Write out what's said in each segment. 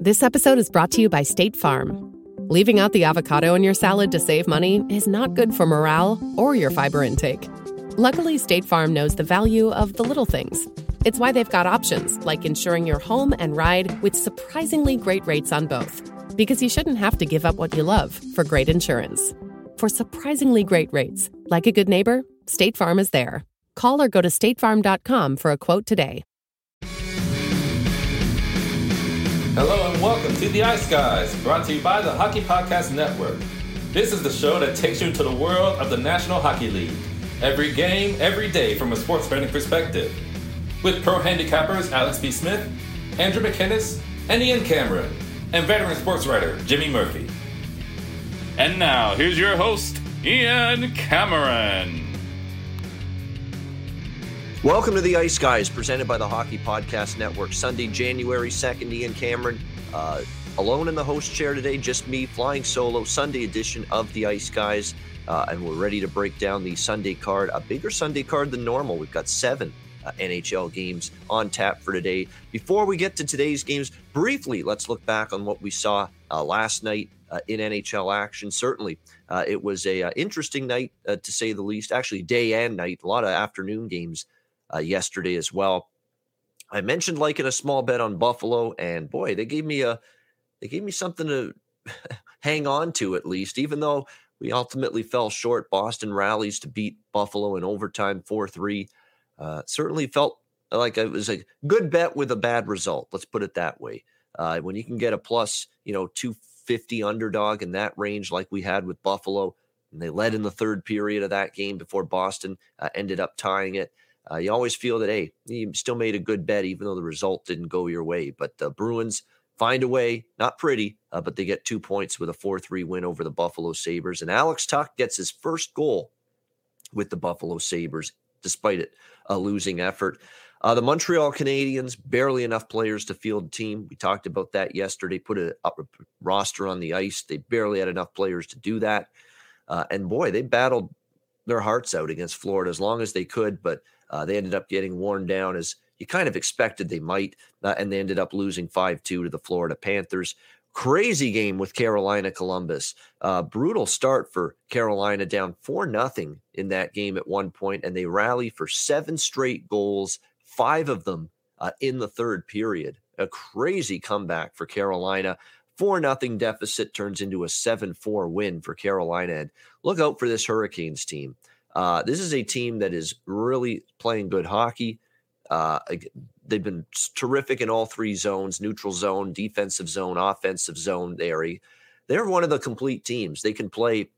This episode is brought to you by State Farm. Leaving out the avocado in your salad to save money is not good for morale or your fiber intake. Luckily, State Farm knows the value of the little things it's why they've got options like insuring your home and ride with surprisingly great rates on both. Because you shouldn't have to give up what you love for great insurance. For surprisingly great rates, like a good neighbor, State Farm is there. Call or go to statefarm.com for a quote today. Welcome to The Ice Guys, brought to you by the Hockey Podcast Network. This is the show that takes you into the world of the National Hockey League. Every game, every day from a sports betting perspective with pro handicappers Alex B. Smith, Andrew McKinnis, and Ian Cameron, and veteran sports writer Jimmy Murphy. And now, here's your host, Ian Cameron. Welcome to the Ice Guys, presented by the Hockey Podcast Network. Sunday, January 2nd, Ian Cameron. Uh, alone in the host chair today, just me flying solo, Sunday edition of the Ice Guys. Uh, and we're ready to break down the Sunday card, a bigger Sunday card than normal. We've got seven uh, NHL games on tap for today. Before we get to today's games, briefly, let's look back on what we saw uh, last night uh, in NHL action. Certainly, uh, it was a uh, interesting night uh, to say the least. Actually, day and night, a lot of afternoon games yesterday as well. I mentioned liking a small bet on Buffalo, and boy, they gave me a they gave me something to hang on to at least, even though we ultimately fell short. Boston rallies to beat Buffalo in overtime 4 3. Uh, certainly felt like it was a good bet with a bad result. Let's put it that way. Uh, when you can get a plus, you know, 250 underdog in that range, like we had with Buffalo, and they led in the third period of that game before Boston uh, ended up tying it. Uh, you always feel that, hey, you still made a good bet, even though the result didn't go your way. But the Bruins find a way, not pretty, uh, but they get two points with a 4 3 win over the Buffalo Sabres. And Alex Tuch gets his first goal with the Buffalo Sabres despite it a losing effort. Uh, the Montreal Canadiens, barely enough players to field a team. We talked about that yesterday, put a, a roster on the ice. They barely had enough players to do that. Uh, and boy, they battled their hearts out against Florida as long as they could, but uh, they ended up getting worn down as you kind of expected they might. Uh, and they ended up losing 5 2 to the Florida Panthers. Crazy game with Carolina Columbus. Uh, brutal start for Carolina, down four nothing in that game at one point, and they rally for seven straight goals, five of them uh, in the third period. A crazy comeback for Carolina. Four nothing deficit turns into a seven four win for Carolina. And look out for this Hurricanes team. Uh, this is a team that is really playing good hockey. Uh, they've been terrific in all three zones neutral zone, defensive zone, offensive zone area. They're one of the complete teams. They can play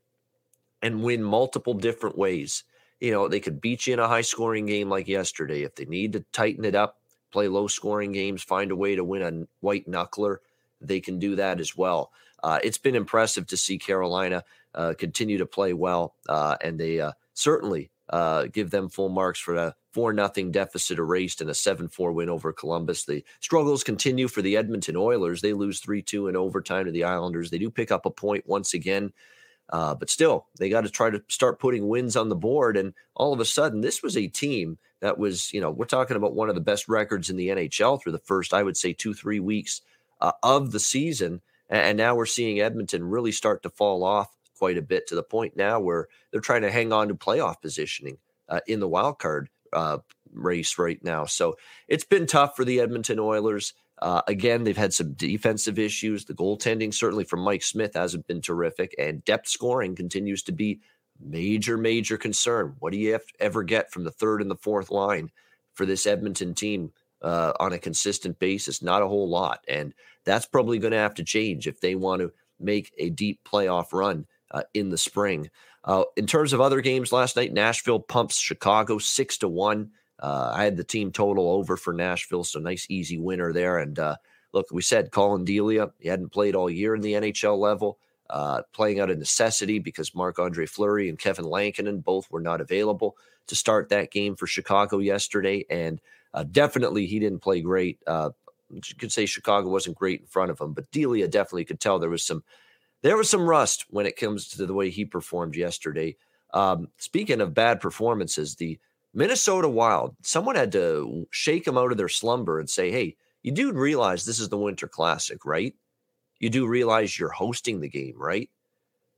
and win multiple different ways. You know, they could beat you in a high scoring game like yesterday. If they need to tighten it up, play low scoring games, find a way to win a white knuckler, they can do that as well. Uh, it's been impressive to see Carolina uh, continue to play well, uh, and they uh, certainly uh, give them full marks for a four nothing deficit erased and a seven four win over Columbus. The struggles continue for the Edmonton Oilers. They lose three two in overtime to the Islanders. They do pick up a point once again, uh, but still they got to try to start putting wins on the board. And all of a sudden, this was a team that was you know we're talking about one of the best records in the NHL through the first I would say two three weeks uh, of the season. And now we're seeing Edmonton really start to fall off quite a bit to the point now where they're trying to hang on to playoff positioning uh, in the wild card uh, race right now. So it's been tough for the Edmonton Oilers. Uh, again, they've had some defensive issues. The goaltending, certainly from Mike Smith, hasn't been terrific, and depth scoring continues to be major, major concern. What do you ever get from the third and the fourth line for this Edmonton team uh, on a consistent basis? Not a whole lot, and that's probably going to have to change if they want to make a deep playoff run uh, in the spring. Uh, in terms of other games last night, Nashville pumps Chicago six to one. Uh, I had the team total over for Nashville, so nice easy winner there. And uh, look, we said Collin Delia, he hadn't played all year in the NHL level, uh, playing out of necessity because Marc Andre Fleury and Kevin Lankinen both were not available to start that game for Chicago yesterday. And definitely he didn't play great. You could say Chicago wasn't great in front of him, but Delia definitely could tell there was some there was some rust when it comes to the way he performed yesterday. Um, speaking of bad performances, the Minnesota Wild, someone had to shake them out of their slumber and say, hey, you do realize this is the Winter Classic, right? You do realize you're hosting the game, right?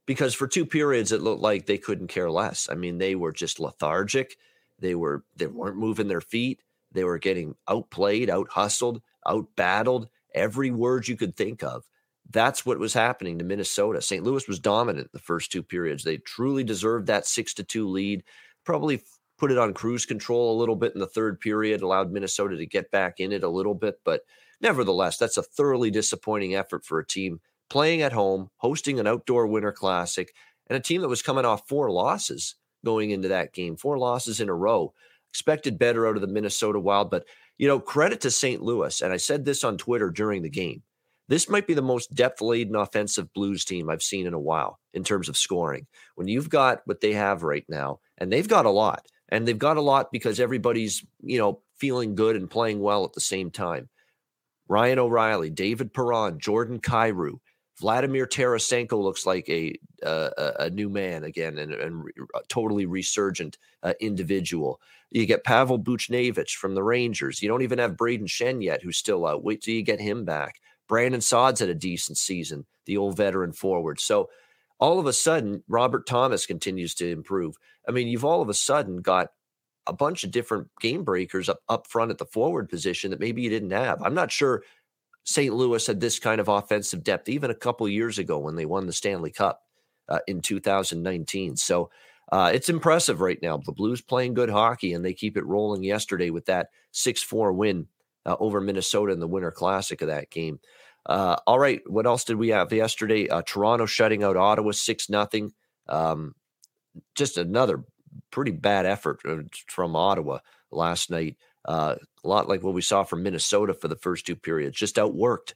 Because for two periods, it looked like they couldn't care less. I mean, they were just lethargic. They were they weren't moving their feet. They were getting outplayed, out hustled, out battled. Every word you could think of. That's what was happening to Minnesota. St. Louis was dominant the first two periods. They truly deserved that six to two lead. Probably put it on cruise control a little bit in the third period, allowed Minnesota to get back in it a little bit. But nevertheless, that's a thoroughly disappointing effort for a team playing at home, hosting an outdoor winter classic, and a team that was coming off four losses going into that game, four losses in a row. Expected better out of the Minnesota Wild. But, you know, credit to St. Louis. And I said this on Twitter during the game. This might be the most depth laden offensive Blues team I've seen in a while in terms of scoring. When you've got what they have right now, and they've got a lot, and they've got a lot because everybody's, you know, feeling good and playing well at the same time. Ryan O'Reilly, David Perron, Jordan Kyrou, Vladimir Tarasenko looks like a uh, a new man again and, and a totally resurgent uh, individual. You get Pavel Buchnevich from the Rangers. You don't even have Braden Schenn yet, who's still out. Wait till you get him back. Brandon Saad's had a decent season, the old veteran forward. So all of a sudden, Robert Thomas continues to improve. I mean, you've all of a sudden got a bunch of different game breakers up, up front at the forward position that maybe you didn't have. I'm not sure St. Louis had this kind of offensive depth even a couple years ago when they won the Stanley Cup uh, in 2019. So uh, it's impressive right now. The Blues playing good hockey and they keep it rolling yesterday with that 6 4 win uh, over Minnesota in the Winter Classic of that game. Uh, all right, what else did we have yesterday? Uh, Toronto shutting out Ottawa six nothing. Um, just another pretty bad effort uh, from Ottawa last night. Uh, a lot like what we saw from Minnesota for the first two periods, just outworked.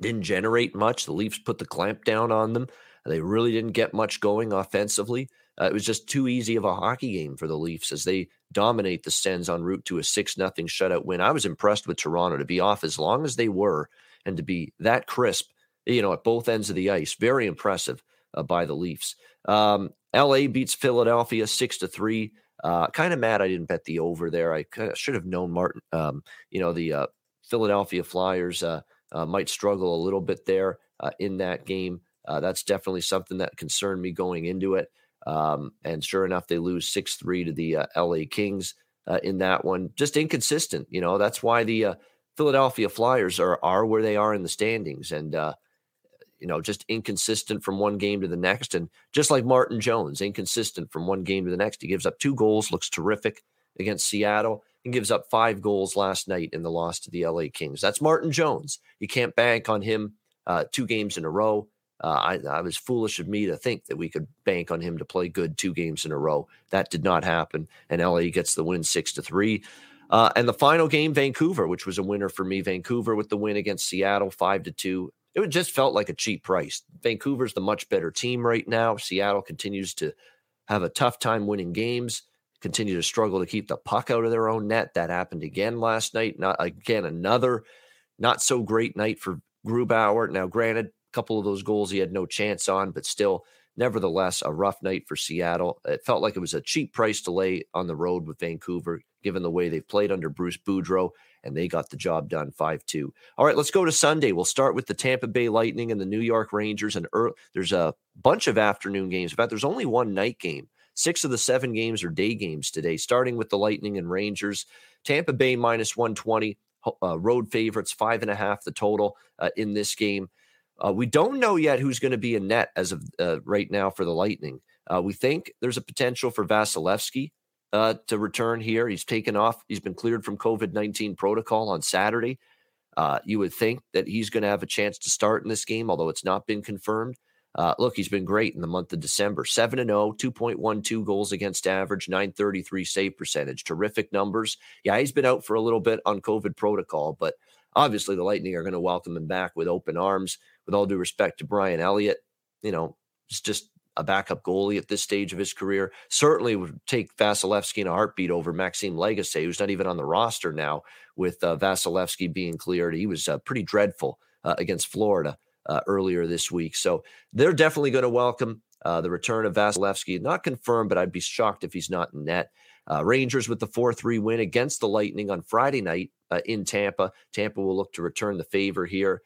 Didn't generate much. The Leafs put the clamp down on them. They really didn't get much going offensively. Uh, it was just too easy of a hockey game for the Leafs as they dominate the Sens en route to a six nothing shutout win. I was impressed with Toronto to be off as long as they were and to be that crisp, you know, at both ends of the ice. Very impressive uh, by the Leafs. Um, LA beats Philadelphia six to three. Uh, kind of mad I didn't bet the over there. I should have known Martin. Um, you know the uh, Philadelphia Flyers uh, uh, might struggle a little bit there uh, in that game. that's definitely something that concerned me going into it. Um, and sure enough, they lose six three to the LA Kings in that one. Just inconsistent. You know that's why the Philadelphia Flyers are are where they are in the standings, and uh, you know just inconsistent from one game to the next, and just like Martin Jones, inconsistent from one game to the next. He gives up two goals, looks terrific against Seattle, and gives up five goals last night in the loss to the LA Kings. That's Martin Jones. You can't bank on him uh, two games in a row. Uh, I, I, was foolish of me to think that we could bank on him to play good two games in a row. That did not happen, and LA gets the win six to three. Uh, and the final game, Vancouver, which was a winner for me. Vancouver with the win against Seattle, five to two. It just felt like a cheap price. Vancouver's the much better team right now. Seattle continues to have a tough time winning games, continue to struggle to keep the puck out of their own net. That happened again last night. Not again, another not so great night for Grubauer. Now, granted, couple of those goals he had no chance on, but still, nevertheless, a rough night for Seattle. It felt like it was a cheap price to lay on the road with Vancouver given the way they've played under Bruce Boudreau, and they got the job done 5 2. All right, let's go to Sunday. We'll start with the Tampa Bay Lightning and the New York Rangers. And there's a bunch of afternoon games. In fact, there's only one night game. Six of the seven games are day games today, starting with the Lightning and Rangers. Tampa Bay minus 120, uh, road favorites, five and a half the total uh, in this game. Uh, we don't know yet who's going to be in net as of uh, right now for the Lightning. Uh, we think there's a potential for Vasilevskiy uh, to return here. He's taken off. He's been cleared from COVID 19 protocol on Saturday. Uh, you would think that he's going to have a chance to start in this game, although it's not been confirmed. Uh, look, he's been great in the month of December 7 and 0, 2.12 goals against average, 933 save percentage. Terrific numbers. Yeah, he's been out for a little bit on COVID protocol, but obviously the Lightning are going to welcome him back with open arms. With all due respect to Brian Elliott, you know, it's just a backup goalie at this stage of his career. Certainly would take Vasilevskiy in a heartbeat over Maxime Lagacé, who's not even on the roster now. With uh, Vasilevskiy being cleared, he was uh, pretty dreadful uh, against Florida uh, earlier this week. So they're definitely going to welcome uh, the return of Vasilevskiy. Not confirmed, but I'd be shocked if he's not in net. Uh, Rangers with the 4 3 win against the Lightning on Friday night in Tampa. Tampa will look to return the favor here.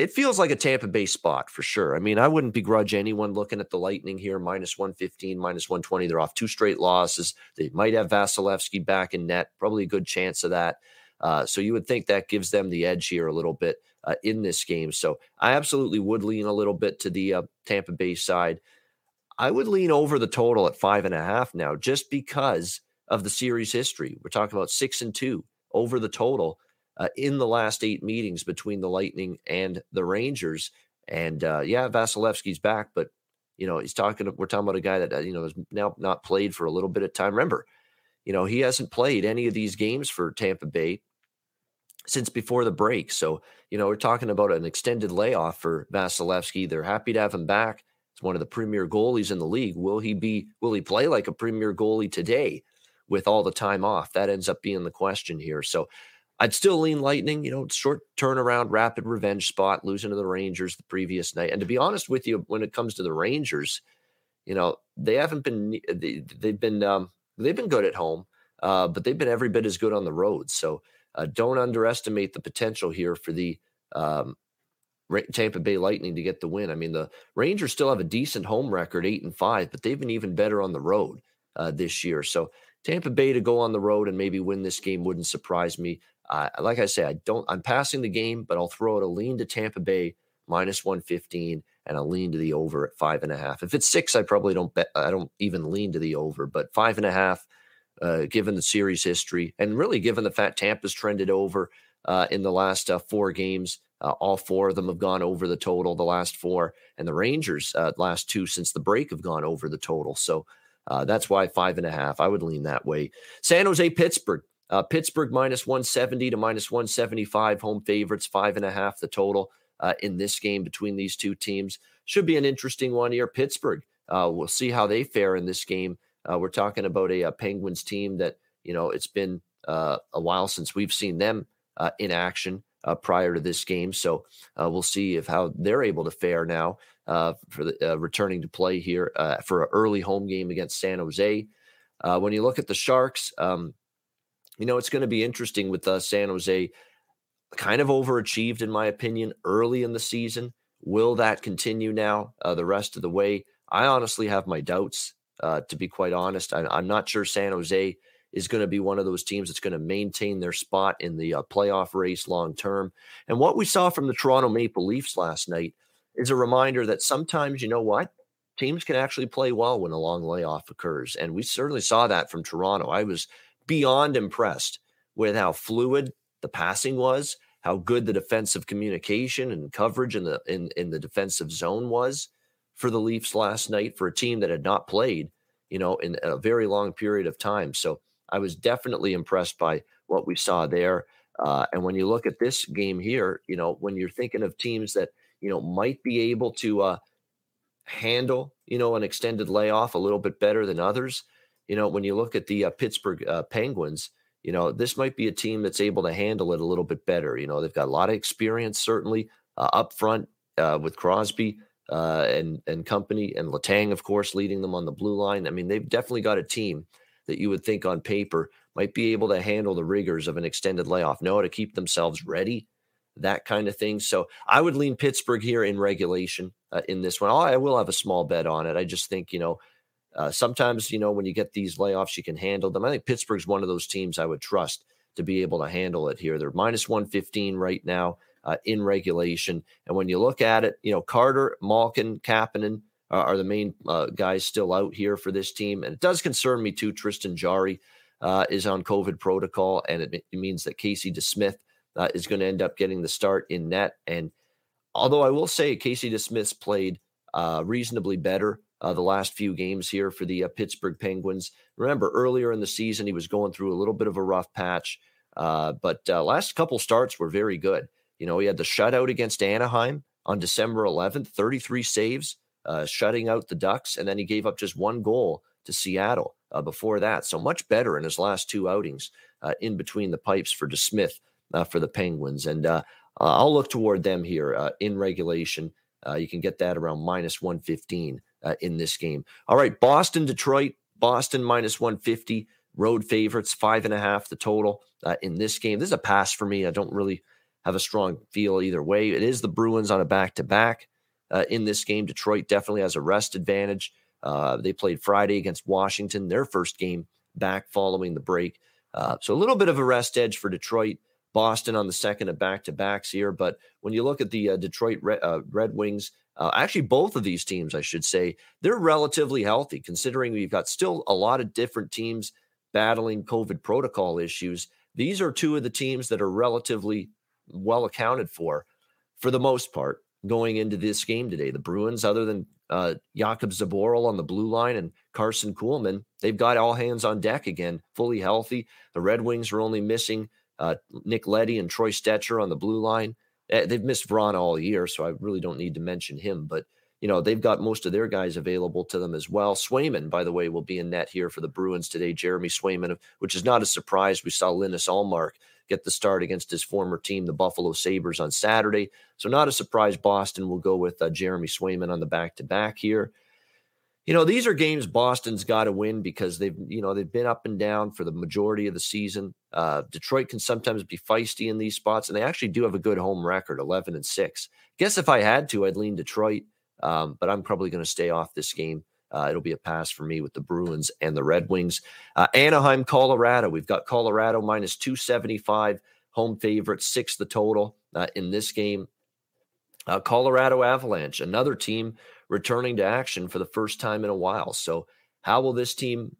It feels like a Tampa Bay spot for sure. I mean, I wouldn't begrudge anyone looking at the Lightning here, minus 115, minus 120. They're off two straight losses. They might have Vasilevskiy back in net, probably a good chance of that. Uh, so you would think that gives them the edge here a little bit uh, in this game. So I absolutely would lean a little bit to the uh, Tampa Bay side. I would lean over the total at five and a half now, just because of the series history. We're talking about six and two over the total uh, in the last eight meetings between the Lightning and the Rangers. And uh, yeah, Vasilevskiy's back, but you know he's talking. We're talking about a guy that uh, you know has now not played for a little bit of time. Remember, you know he hasn't played any of these games for Tampa Bay since before the break. So, you know, we're talking about an extended layoff for Vasilevskiy. They're happy to have him back. It's one of the premier goalies in the league. Will he be, will he play like a premier goalie today with all the time off? That ends up being the question here. So I'd still lean Lightning, you know, short turnaround, rapid revenge spot, losing to the Rangers the previous night. And to be honest with you, when it comes to the Rangers, you know, they haven't been, they, have been, um, they've been good at home, uh, but they've been every bit as good on the road. So, uh, don't underestimate the potential here for the um, Tampa Bay Lightning to get the win. I mean, the Rangers still have a decent home record, eight and five, but they've been even better on the road uh, this year. So Tampa Bay to go on the road and maybe win this game wouldn't surprise me. Uh, like I say, I don't. I'm passing the game, but I'll throw out a lean to Tampa Bay minus one fifteen and a lean to the over at five and a half. If it's six, I probably don't bet. I don't even lean to the over, but five and a half uh, given the series history and really given the fact Tampa's trended over uh, in the last uh, four games. Uh, all four of them have gone over the total, the last four, and the Rangers uh, last two since the break have gone over the total. So that's why five and a half. I would lean that way. San Jose, Pittsburgh. Pittsburgh minus 170 to minus 175 home favorites, five and a half the total in this game between these two teams. Should be an interesting one here. Pittsburgh, we'll see how they fare in this game. Uh, we're talking about a, a, Penguins team that you know it's been uh, a while since we've seen them uh, in action uh, prior to this game, so uh, we'll see if how they're able to fare now uh, for the returning to play here for an early home game against San Jose. when you look at the Sharks, um, you know it's going to be interesting with San Jose. Kind of overachieved, in my opinion, early in the season. Will that continue now the rest of the way? I honestly have my doubts. Uh, to be quite honest, I, am not sure San Jose is going to be one of those teams that's going to maintain their spot in the uh, playoff race long term. And what we saw from the Toronto Maple Leafs last night is a reminder that sometimes, you know what? Teams can actually play well when a long layoff occurs. And we certainly saw that from Toronto. I was beyond impressed with how fluid the passing was, how good the defensive communication and coverage in the in, in the defensive zone was for the Leafs last night for a team that had not played, you know, in a very long period of time. So I was definitely impressed by what we saw there. Uh, and when you look at this game here, you know, when you're thinking of teams that, you know, might be able to uh, handle, you know, an extended layoff a little bit better than others, you know, when you look at the uh, Pittsburgh uh, Penguins, you know, this might be a team that's able to handle it a little bit better. You know, they've got a lot of experience, certainly uh, up front uh, with Crosby uh, and and company and Letang, of course, leading them on the blue line. I mean, they've definitely got a team that you would think on paper might be able to handle the rigors of an extended layoff, know how to keep themselves ready, that kind of thing. So I would lean Pittsburgh here in regulation uh, in this one. I will have a small bet on it. I just think you know. Uh, sometimes, you know, when you get these layoffs, you can handle them. I think Pittsburgh's one of those teams I would trust to be able to handle it here. They're minus 115 right now uh, in regulation. And when you look at it, you know, Carter, Malkin, Kapanen uh, are the main uh, guys still out here for this team. And it does concern me too. Tristan Jarry uh, is on COVID protocol, and it, it means that Casey DeSmith is going to end up getting the start in net. And although I will say Casey DeSmith's played reasonably better uh, the last few games here for the uh, Pittsburgh Penguins. Remember, earlier in the season, he was going through a little bit of a rough patch Uh, but uh, last couple starts were very good. You know, he had the shutout against Anaheim on December 11th, 33 saves, uh, shutting out the Ducks, and then he gave up just one goal to Seattle uh, before that. So much better in his last two outings in between the pipes for DeSmith for the Penguins. And I'll look toward them here in regulation. You can get that around minus 115 in this game. All right, Boston, Detroit, Boston minus 150, road favorites, five and a half the total in this game. This is a pass for me. I don't really have a strong feel either way. It is the Bruins on a back to back in this game. Detroit definitely has a rest advantage. Uh, they played Friday against Washington, their first game back following the break. Uh, so a little bit of a rest edge for Detroit. Boston on the second of back to backs here. But when you look at the uh, Detroit uh, Red Wings, uh, actually, both of these teams, I should say, they're relatively healthy considering we've got still a lot of different teams battling COVID protocol issues. These are two of the teams that are relatively well accounted for, for the most part, going into this game today. The Bruins, other than uh, Jakub Zboril on the blue line and Karson Kuhlman, they've got all hands on deck again, fully healthy. The Red Wings are only missing uh, Nick Leddy and Troy Stecher on the blue line. Eh, they've missed Vrana all year, so I really don't need to mention him. But you know they've got most of their guys available to them as well. Swayman, by the way, will be in net here for the Bruins today. Jeremy Swayman, which is not a surprise. We saw Linus Ullmark get the start against his former team, the Buffalo Sabres, on Saturday. So, not a surprise. Boston will go with uh, Jeremy Swayman on the back to back here. You know, these are games Boston's got to win because they've, you know, they've been up and down for the majority of the season. Uh, Detroit can sometimes be feisty in these spots, and they actually do have a good home record, 11 and 6. Guess if I had to, I'd lean Detroit, um, but I'm probably going to stay off this game. Uh, it'll be a pass for me with the Bruins and the Red Wings. Uh, Anaheim, Colorado. We've got Colorado minus 275, home favorite, six the total uh, in this game. Uh, Colorado Avalanche, another team returning to action for the first time in a while. So, how will this team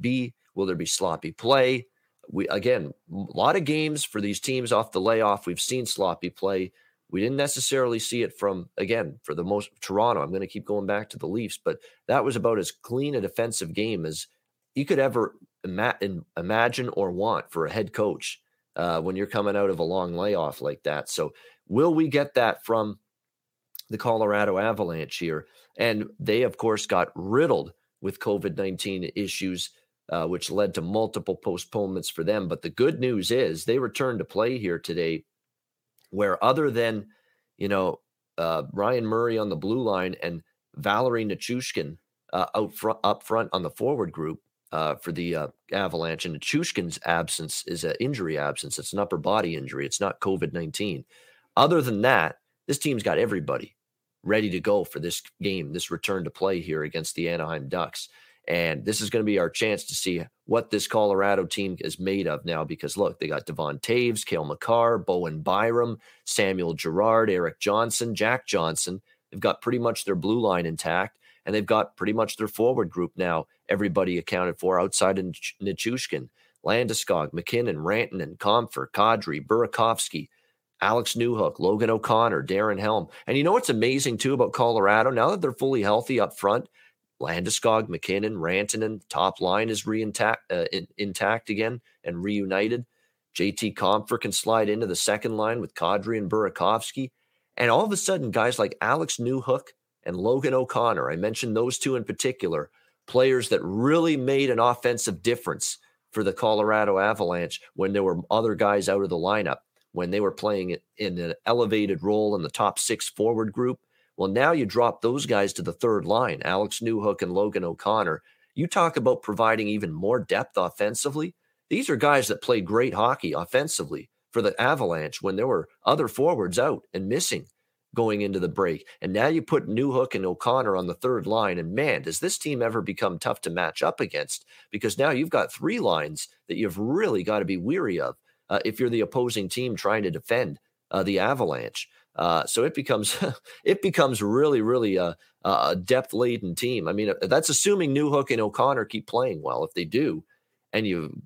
be? Will there be sloppy play? We again, a lot of games for these teams off the layoff. We've seen sloppy play. We didn't necessarily see it from, again, for the most Toronto. I'm going to keep going back to the Leafs, but that was about as clean a defensive game as you could ever ima- imagine or want for a head coach uh, when you're coming out of a long layoff like that. So, will we get that from the Colorado Avalanche here? And they, of course, got riddled with COVID 19 issues. Uh, which led to multiple postponements for them. But the good news is they returned to play here today where other than, you know, uh, Ryan Murray on the blue line and Valeri Nichushkin uh, out front, up front on the forward group uh, for the uh, Avalanche, and Nichushkin's absence is an injury absence. It's an upper body injury. It's not COVID nineteen. Other than that, this team's got everybody ready to go for this game, this return to play here against the Anaheim Ducks. And this is going to be our chance to see what this Colorado team is made of now because look, they got Devon Toews, Cale Makar, Bowen Byram, Samuel Girard, Erik Johnson, Jack Johnson. They've got pretty much their blue line intact, and they've got pretty much their forward group now, everybody accounted for outside of Nichushkin, Landeskog, MacKinnon, Rantanen, Compher, Kadri, Burakovsky, Alex Newhook, Logan O'Connor, Darren Helm. And you know what's amazing too about Colorado? Now that they're fully healthy up front, Landeskog, MacKinnon, Rantanen, top line is reintact uh, in, intact again and reunited. JT Compher can slide into the second line with Kadri and Burakovsky. And all of a sudden, guys like Alex Newhook and Logan O'Connor, I mentioned those two in particular, players that really made an offensive difference for the Colorado Avalanche when there were other guys out of the lineup, when they were playing in an elevated role in the top six forward group well, now you drop those guys to the third line, Alex Newhook and Logan O'Connor. You talk about providing even more depth offensively. These are guys that played great hockey offensively for the Avalanche when there were other forwards out and missing going into the break. And now you put Newhook and O'Connor on the third line. And man, does this team ever become tough to match up against? Because now you've got three lines that you've really got to be weary of uh, if you're the opposing team trying to defend uh, the Avalanche. Uh, so it becomes it becomes really really a, a depth laden team. I mean, uh, that's assuming Newhook and O'Connor keep playing well. If they do, and you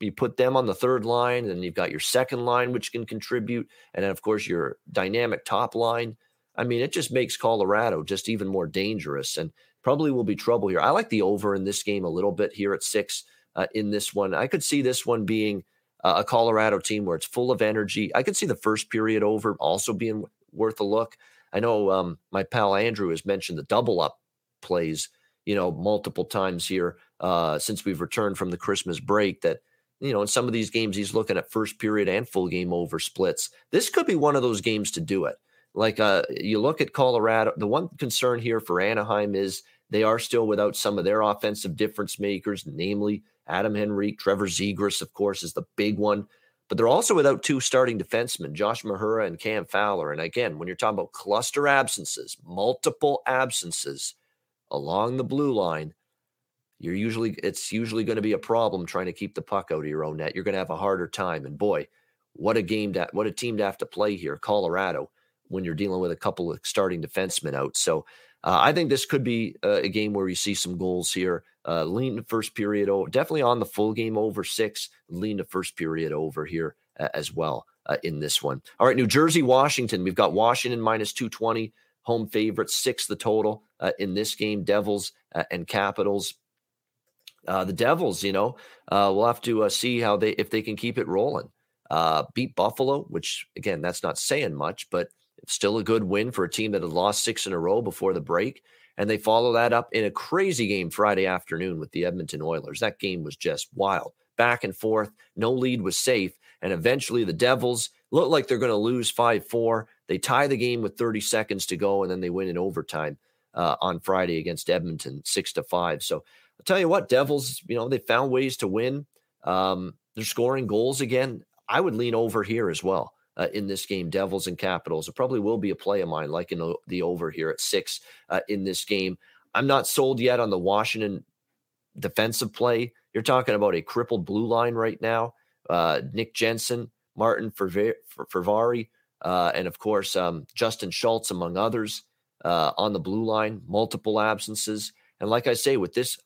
you put them on the third line, and you've got your second line which can contribute, and then of course your dynamic top line. I mean, it just makes Colorado just even more dangerous, and probably will be trouble here. I like the over in this game a little bit here at six. Uh, in this one, I could see this one being uh, a Colorado team where it's full of energy. I could see the first period over also being worth a look. I know um, my pal Andrew has mentioned the double up plays, you know, multiple times here uh, since we've returned from the Christmas break. That you know, in some of these games, he's looking at first period and full game over splits. This could be one of those games to do it. Like uh, you look at Colorado. The one concern here for Anaheim is they are still without some of their offensive difference makers, namely Adam Henrique, Trevor Zegras, of course, is the big one. But they're also without two starting defensemen, Josh Mahura and Cam Fowler. And again, when you're talking about cluster absences, multiple absences along the blue line, you're usually it's usually going to be a problem trying to keep the puck out of your own net. You're going to have a harder time. And boy, what a game to what a team to have to play here, Colorado, when you're dealing with a couple of starting defensemen out. So uh, I think this could be a, a, game where you see some goals here. Uh, lean the first period over, definitely on the full game over six. Lean the first period over here uh, as well uh, in this one. All right, New Jersey, Washington. We've got Washington minus 220, home favorite, six the total uh, in this game. Devils uh, and Capitals. the Devils, you know, we'll have to see how they if they can keep it rolling. beat Buffalo, which again, that's not saying much, but Still a good win for a team that had lost six in a row before the break. And they follow that up in a crazy game Friday afternoon with the Edmonton Oilers. That game was just wild. Back and forth. No lead was safe. And eventually the Devils look like they're going to lose 5 4. They tie the game with 30 seconds to go, and then they win in overtime uh, on Friday against Edmonton, 6 to 5. So I'll tell you what, Devils, you know, they found ways to win. Um, they're scoring goals again. I would lean over here as well uh, in this game, Devils and Capitals. It probably will be a play of mine, like in the over here at six uh, in this game. I'm not sold yet on the Washington defensive play. You're talking about a crippled blue line right now. Uh, Nick Jensen, Martin Fehervary, uh, and of course um, Justin Schultz, among others, uh, on the blue line. Multiple absences, and like I say, with this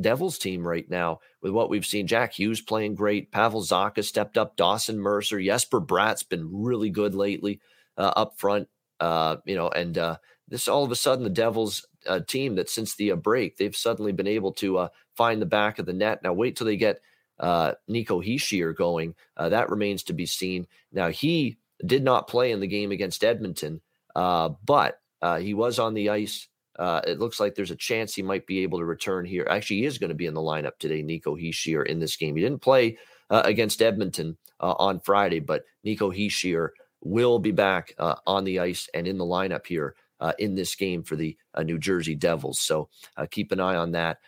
Devils team right now with what we've seen. Jack Hughes playing great. Pavel Zacha stepped up. Dawson Mercer. Jesper Bratt's been really good lately uh, up front. Uh, you know, and uh, this all of a sudden the Devils uh, team that since the uh, break they've suddenly been able to uh, find the back of the net. Now wait till they get Nico Hischier going. that remains to be seen. Now he did not play in the game against Edmonton, but he was on the ice uh, it looks like there's a chance he might be able to return here. Actually, he is going to be in the lineup today, Nico Hischier, in this game. He didn't play uh, against Edmonton uh, on Friday, but Nico Hischier will be back uh, on the ice and in the lineup here uh, in this game for the uh, New Jersey Devils. So keep an eye on that.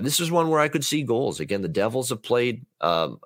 this is one where I could see goals. Again, the Devils have played um,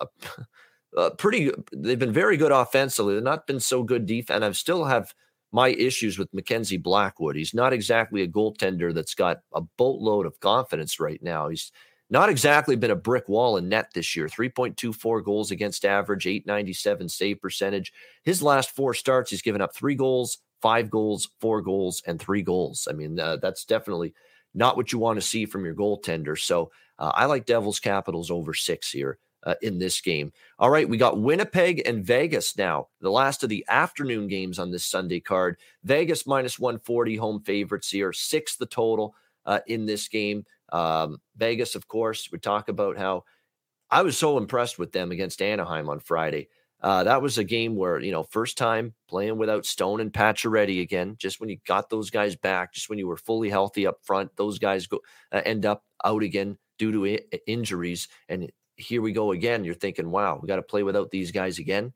a, pretty. They've been very good offensively. They've not been so good defense. And I've still have my issues with Mackenzie Blackwood. He's not exactly a goaltender that's got a boatload of confidence right now. He's not exactly been a brick wall in net this year 3.24 goals against average, 897 save percentage. His last four starts, he's given up three goals, five goals, four goals, and three goals. I mean, uh, that's definitely not what you want to see from your goaltender. So uh, I like Devils Capitals over six here uh, in this game. All right, we got Winnipeg and Vegas now, the last of the afternoon games on this Sunday card. Vegas minus 140 home favorites here, six the total uh, in this game. Um, Vegas, of course, we talk about how I was so impressed with them against Anaheim on Friday. Uh, that was a game where, you know, first time playing without Stone and Pacioretty again, just when you got those guys back, just when you were fully healthy up front, those guys go uh, end up out again due to I- injuries. And here we go again. You're thinking, wow, we got to play without these guys again.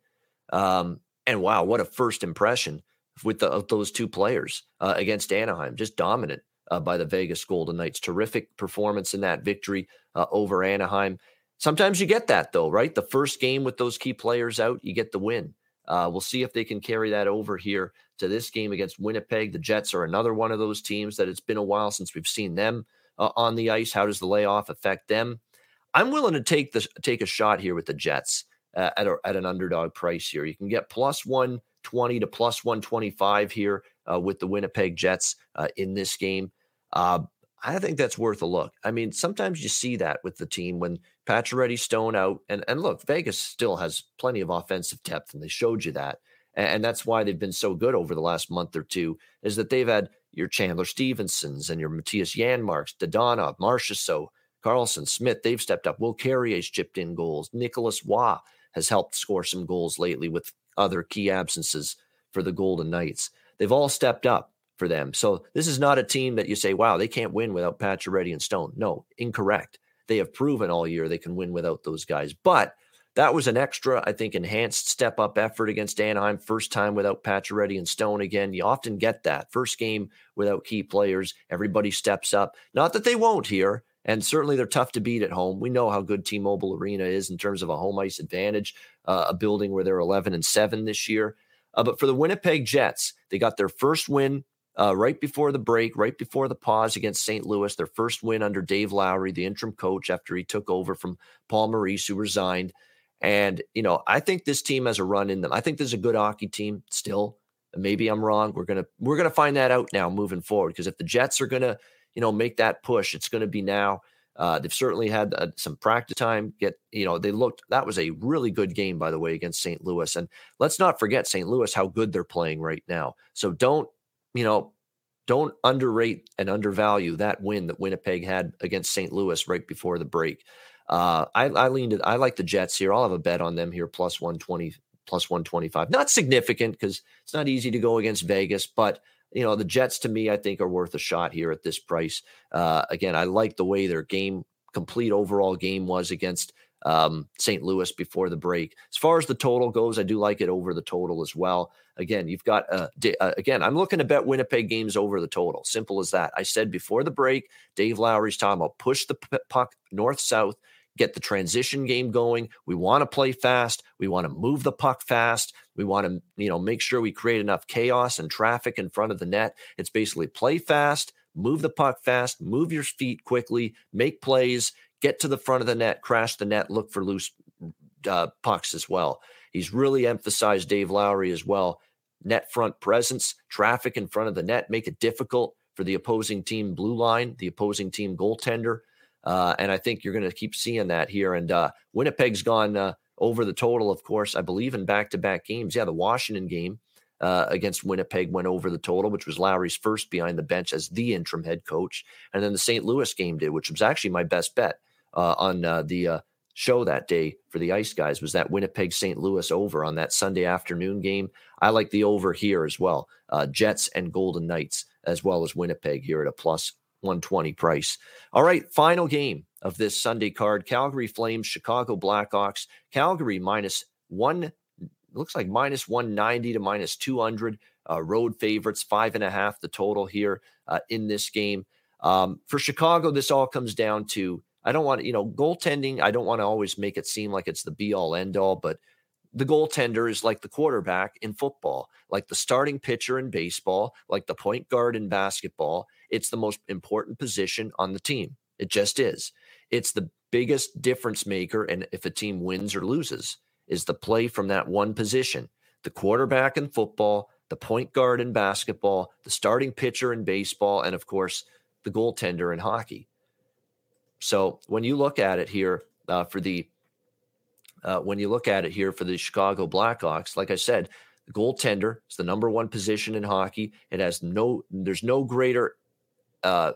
Um, and wow, what a first impression with the, those two players uh, against Anaheim, just dominant uh, by the Vegas Golden Knights. Terrific performance in that victory uh, over Anaheim. Sometimes you get that though, right? The first game with those key players out, you get the win. Uh, we'll see if they can carry that over here to this game against Winnipeg. The Jets are another one of those teams that it's been a while since we've seen them uh, on the ice. How does the layoff affect them? I'm willing to take this take a shot here with the Jets uh, at a, at an underdog price here. You can get plus 120 to plus 125 here uh, with the Winnipeg Jets uh, in this game. Uh, I think that's worth a look. I mean, sometimes you see that with the team when Pacioretty Stone out, and and look, Vegas still has plenty of offensive depth, and they showed you that, and, and that's why they've been so good over the last month or two. Is that they've had your Chandler Stephensons and your Mattias Janmarks, Dadonov, Marchessault, Karlsson, Smith, they've stepped up. Will Carrier's chipped in goals. Nicolas Roy has helped score some goals lately with other key absences for the Golden Knights. They've all stepped up for them. So this is not a team that you say, wow, they can't win without Pacioretty and Stone. No, incorrect. They have proven all year they can win without those guys. But that was an extra, I think, enhanced step up effort against Anaheim. First time without Pacioretty and Stone again. You often get that. First game without key players, everybody steps up. Not that they won't here, and certainly they're tough to beat at home. We know how good T-Mobile Arena is in terms of a home ice advantage, uh, a building where they're 11 and 7 this year. Uh, but for the Winnipeg Jets, they got their first win uh, right before the break, right before the pause against St. Louis, their first win under Dave Lowry, the interim coach, after he took over from Paul Maurice, who resigned. And, you know, I think this team has a run in them. I think there's a good hockey team still. Maybe I'm wrong. We're gonna we're gonna find that out now moving forward. Because if the Jets are gonna, you know, make that push, it's gonna be now. Uh, they've certainly had uh, some practice time. Get you know they looked that was a really good game by the way against St. Louis. And let's not forget St. Louis how good they're playing right now. So don't you know don't underrate and undervalue that win that Winnipeg had against St. Louis right before the break. Uh, I, I leaned. I like the Jets here. I'll have a bet on them here plus one twenty, plus one twenty five. Not significant because it's not easy to go against Vegas, but you know the Jets to me I think are worth a shot here at this price. Uh, again, I like the way their game, complete overall game was against um, St. Louis before the break. As far as the total goes, I do like it over the total as well. Again, you've got uh, uh, again. I'm looking to bet Winnipeg games over the total. Simple as that. I said before the break, Dave Lowry's talking about push the puck north south get the transition game going. We want to play fast. We want to move the puck fast. We want to, you know, make sure we create enough chaos and traffic in front of the net. It's basically play fast, move the puck fast, move your feet quickly, make plays, get to the front of the net, crash the net, look for loose uh, pucks as well. He's really emphasized Dave Lowry as well. Net front presence, traffic in front of the net, make it difficult for the opposing team blue line, the opposing team goaltender. Uh, and I think you're going to keep seeing that here. And uh, Winnipeg's gone uh, over the total, of course, I believe in back to back games. Yeah, the Washington game uh, against Winnipeg went over the total, which was Lowry's first behind the bench as the interim head coach. And then the St. Louis game did, which was actually my best bet uh, on uh, the show that day for the Ice Guys, was that Winnipeg St. Louis over on that Sunday afternoon game. I like the over here as well. Jets and Golden Knights, as well as Winnipeg here at a plus 120 price. All right, final game of this Sunday card Calgary Flames, Chicago Blackhawks. Calgary minus one, looks like minus 190 to minus 200. Uh, road favorites, five and a half the total here uh, in this game. Um, for Chicago, this all comes down to I don't want, you know, goaltending. I don't want to always make it seem like it's the be all end all, but the goaltender is like the quarterback in football, like the starting pitcher in baseball, like the point guard in basketball. It's the most important position on the team. It just is. It's the biggest difference maker. And if a team wins or loses, is the play from that one position. The quarterback in football, the point guard in basketball, the starting pitcher in baseball, and of course, the goaltender in hockey. So when you look at it here uh, for the uh, when you look at it here for the Chicago Blackhawks, like I said, the goaltender is the number one position in hockey. It has no, there's no greater uh,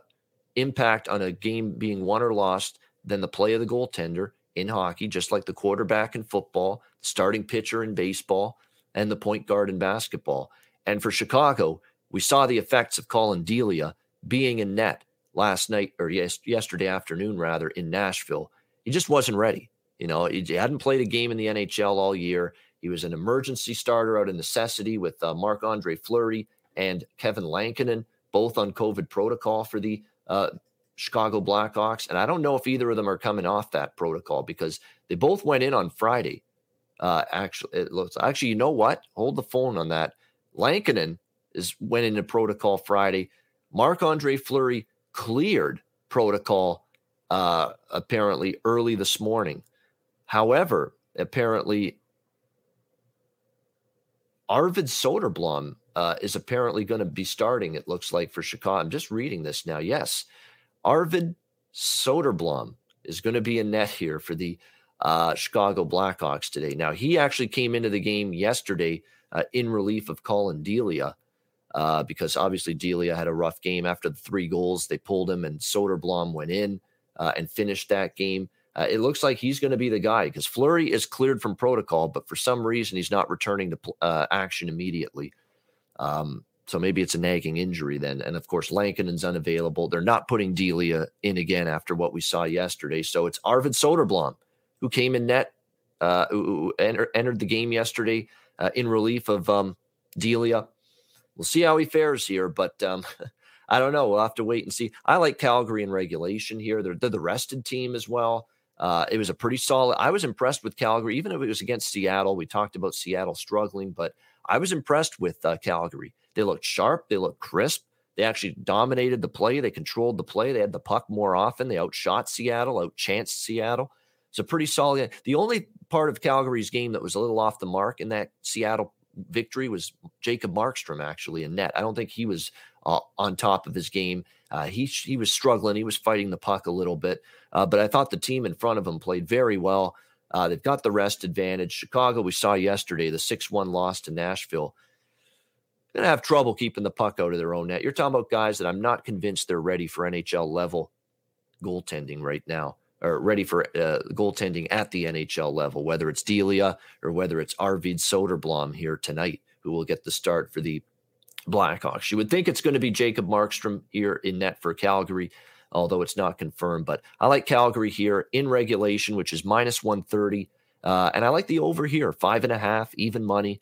impact on a game being won or lost than the play of the goaltender in hockey, just like the quarterback in football, the starting pitcher in baseball, and the point guard in basketball. And for Chicago, we saw the effects of Collin Delia being in net last night or yes, yesterday afternoon, rather, in Nashville. He just wasn't ready. You know, he hadn't played a game in the NHL all year. He was an emergency starter out of necessity with uh, Marc Andre Fleury and Kevin Lankinen, both on COVID protocol for the uh, Chicago Blackhawks. And I don't know if either of them are coming off that protocol because they both went in on Friday. Uh, actually, it looks actually, you know what? Hold the phone on that. Lankinen is went into protocol Friday. Marc Andre Fleury cleared protocol uh, apparently early this morning. However, apparently, Arvid Soderblom uh, is apparently going to be starting, it looks like, for Chicago. I'm just reading this now. Yes, Arvid Soderblom is going to be in net here for the uh, Chicago Blackhawks today. Now, he actually came into the game yesterday uh, in relief of Collin Delia uh, because obviously Delia had a rough game after the three goals. They pulled him, and Soderblom went in uh, and finished that game. uh, it looks like he's going to be the guy because Fleury is cleared from protocol, but for some reason he's not returning to uh, action immediately. Um, so maybe it's a nagging injury then. And of course, Lankinen's unavailable. They're not putting Delia in again after what we saw yesterday. So it's Arvid Soderblom who came in net, uh, who enter, entered the game yesterday uh, in relief of um, Delia. We'll see how he fares here, but um, I don't know. We'll have to wait and see. I like Calgary in regulation here. They're, they're the rested team as well. Uh, it was a pretty solid. I was impressed with Calgary, even if it was against Seattle. We talked about Seattle struggling, but I was impressed with uh, Calgary. They looked sharp. They looked crisp. They actually dominated the play. They controlled the play. They had the puck more often. They outshot Seattle, outchanced Seattle. It's a pretty solid. The only part of Calgary's game that was a little off the mark in that Seattle victory was Jacob Markstrom actually in net. I don't think he was uh, on top of his game. Uh, he he was struggling. He was fighting the puck a little bit, uh, but I thought the team in front of him played very well. Uh, they've got the rest advantage. Chicago, we saw yesterday, the six-one loss to Nashville. Going to have trouble keeping the puck out of their own net. You're talking about guys that I'm not convinced they're ready for NHL level goaltending right now, or ready for uh, goaltending at the NHL level, whether it's Delia or whether it's Arvid Soderblom here tonight, who will get the start for the Blackhawks. You would think it's going to be Jacob Markstrom here in net for Calgary, although it's not confirmed. But I like Calgary here in regulation, which is minus 130. Uh, and I like the over here, five and a half, even money.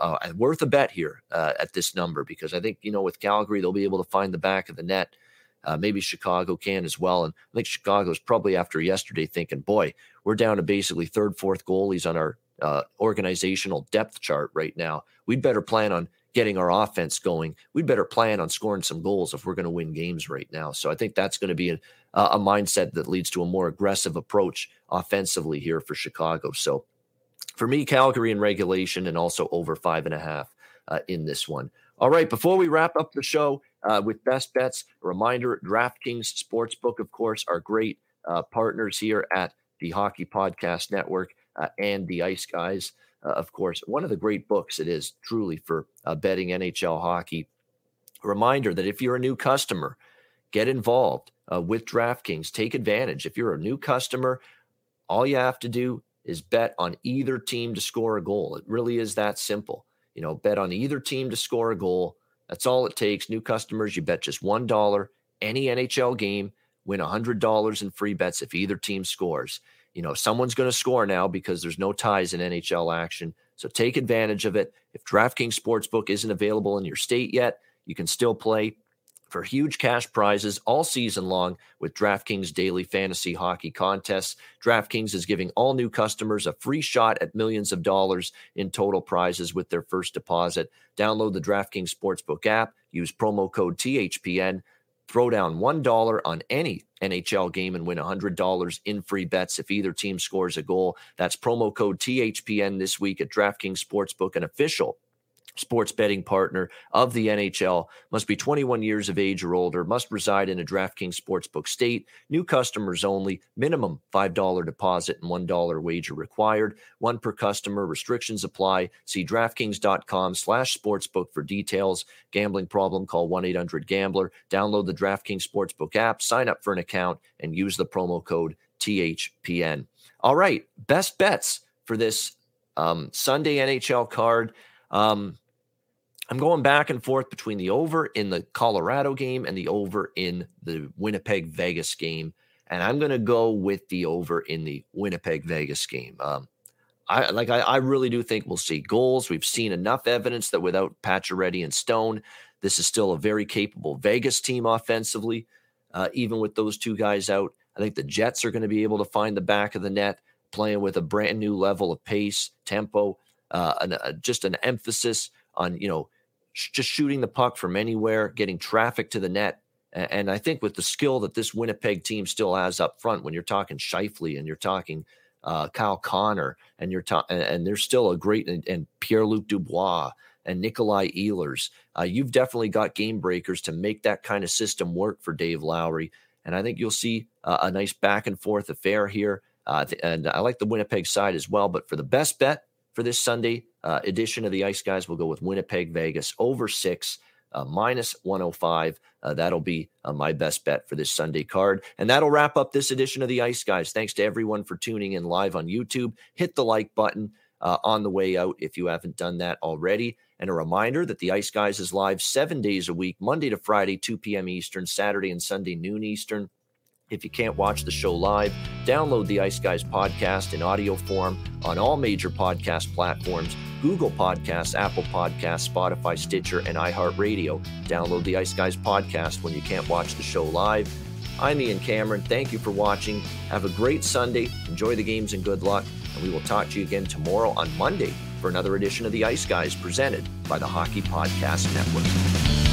Uh, worth a bet here uh, at this number because I think, you know, with Calgary, they'll be able to find the back of the net. Uh, maybe Chicago can as well. And I think Chicago's probably after yesterday thinking, boy, we're down to basically third, fourth goalies on our uh, organizational depth chart right now. We'd better plan on getting our offense going, we'd better plan on scoring some goals if we're going to win games right now. So I think that's going to be a, a mindset that leads to a more aggressive approach offensively here for Chicago. So for me, Calgary in regulation and also over five and a half uh, in this one. All right, before we wrap up the show uh, with best bets, a reminder DraftKings Sportsbook, of course, are great uh, partners here at the Hockey Podcast Network uh, and the Ice Guys uh, of course, one of the great books it is truly for uh, betting NHL hockey. Reminder that if you're a new customer, get involved uh, with DraftKings. Take advantage. If you're a new customer, all you have to do is bet on either team to score a goal. It really is that simple. You know, bet on either team to score a goal. That's all it takes. New customers, you bet just $1 any NHL game, win $100 in free bets if either team scores you know, someone's going to score now because there's no ties in NHL action. So take advantage of it. If DraftKings Sportsbook isn't available in your state yet, you can still play for huge cash prizes all season long with DraftKings daily fantasy hockey contests. DraftKings is giving all new customers a free shot at millions of dollars in total prizes with their first deposit. Download the DraftKings Sportsbook app, use promo code THPN Throw down $1 on any NHL game and win $100 in free bets if either team scores a goal. That's promo code THPN this week at DraftKings Sportsbook, an official sports betting partner of the NHL, must be 21 years of age or older, must reside in a DraftKings Sportsbook state, new customers only, minimum $5 deposit and $1 wager required, one per customer, restrictions apply. See DraftKings.com slash sportsbook for details. Gambling problem, call 1-800-GAMBLER. Download the DraftKings Sportsbook app, sign up for an account, and use the promo code THPN. All right, best bets for this um, Sunday NHL card. Um, I'm going back and forth between the over in the Colorado game and the over in the Winnipeg Vegas game. And I'm going to go with the over in the Winnipeg Vegas game. Um, I like I, I, really do think we'll see goals. We've seen enough evidence that without Pacioretty and Stone, this is still a very capable Vegas team offensively. Uh, even with those two guys out, I think the Jets are going to be able to find the back of the net, playing with a brand new level of pace, tempo, uh, an, uh, just an emphasis on you know just shooting the puck from anywhere, getting traffic to the net. And I think with the skill that this Winnipeg team still has up front, when you're talking Scheifele and you're talking uh, Kyle Connor, and you're talking, and there's still a great and, and Pierre Luc Dubois and Nikolai Ehlers, uh, you've definitely got game breakers to make that kind of system work for Dave Lowry. And I think you'll see uh, a nice back and forth affair here. Uh, and I like the Winnipeg side as well. But for the best bet for this Sunday, uh, edition of the Ice Guys. We'll go with Winnipeg, Vegas over six. uh, minus 105. Uh, that'll be uh, my best bet for this Sunday card. And that'll wrap up this edition of the Ice Guys. Thanks to everyone for tuning in live on YouTube. Hit the like button uh, on the way out if you haven't done that already. And a reminder that the Ice Guys is live seven days a week, Monday to Friday, 2 p.m. Eastern, Saturday and Sunday, noon Eastern. If you can't watch the show live, download the Ice Guys podcast in audio form on all major podcast platforms Google Podcasts, Apple Podcasts, Spotify, Stitcher, and iHeartRadio. Download the Ice Guys podcast when you can't watch the show live. I'm Ian Cameron. Thank you for watching. Have a great Sunday. Enjoy the games and good luck. And we will talk to you again tomorrow on Monday for another edition of the Ice Guys presented by the Hockey Podcast Network.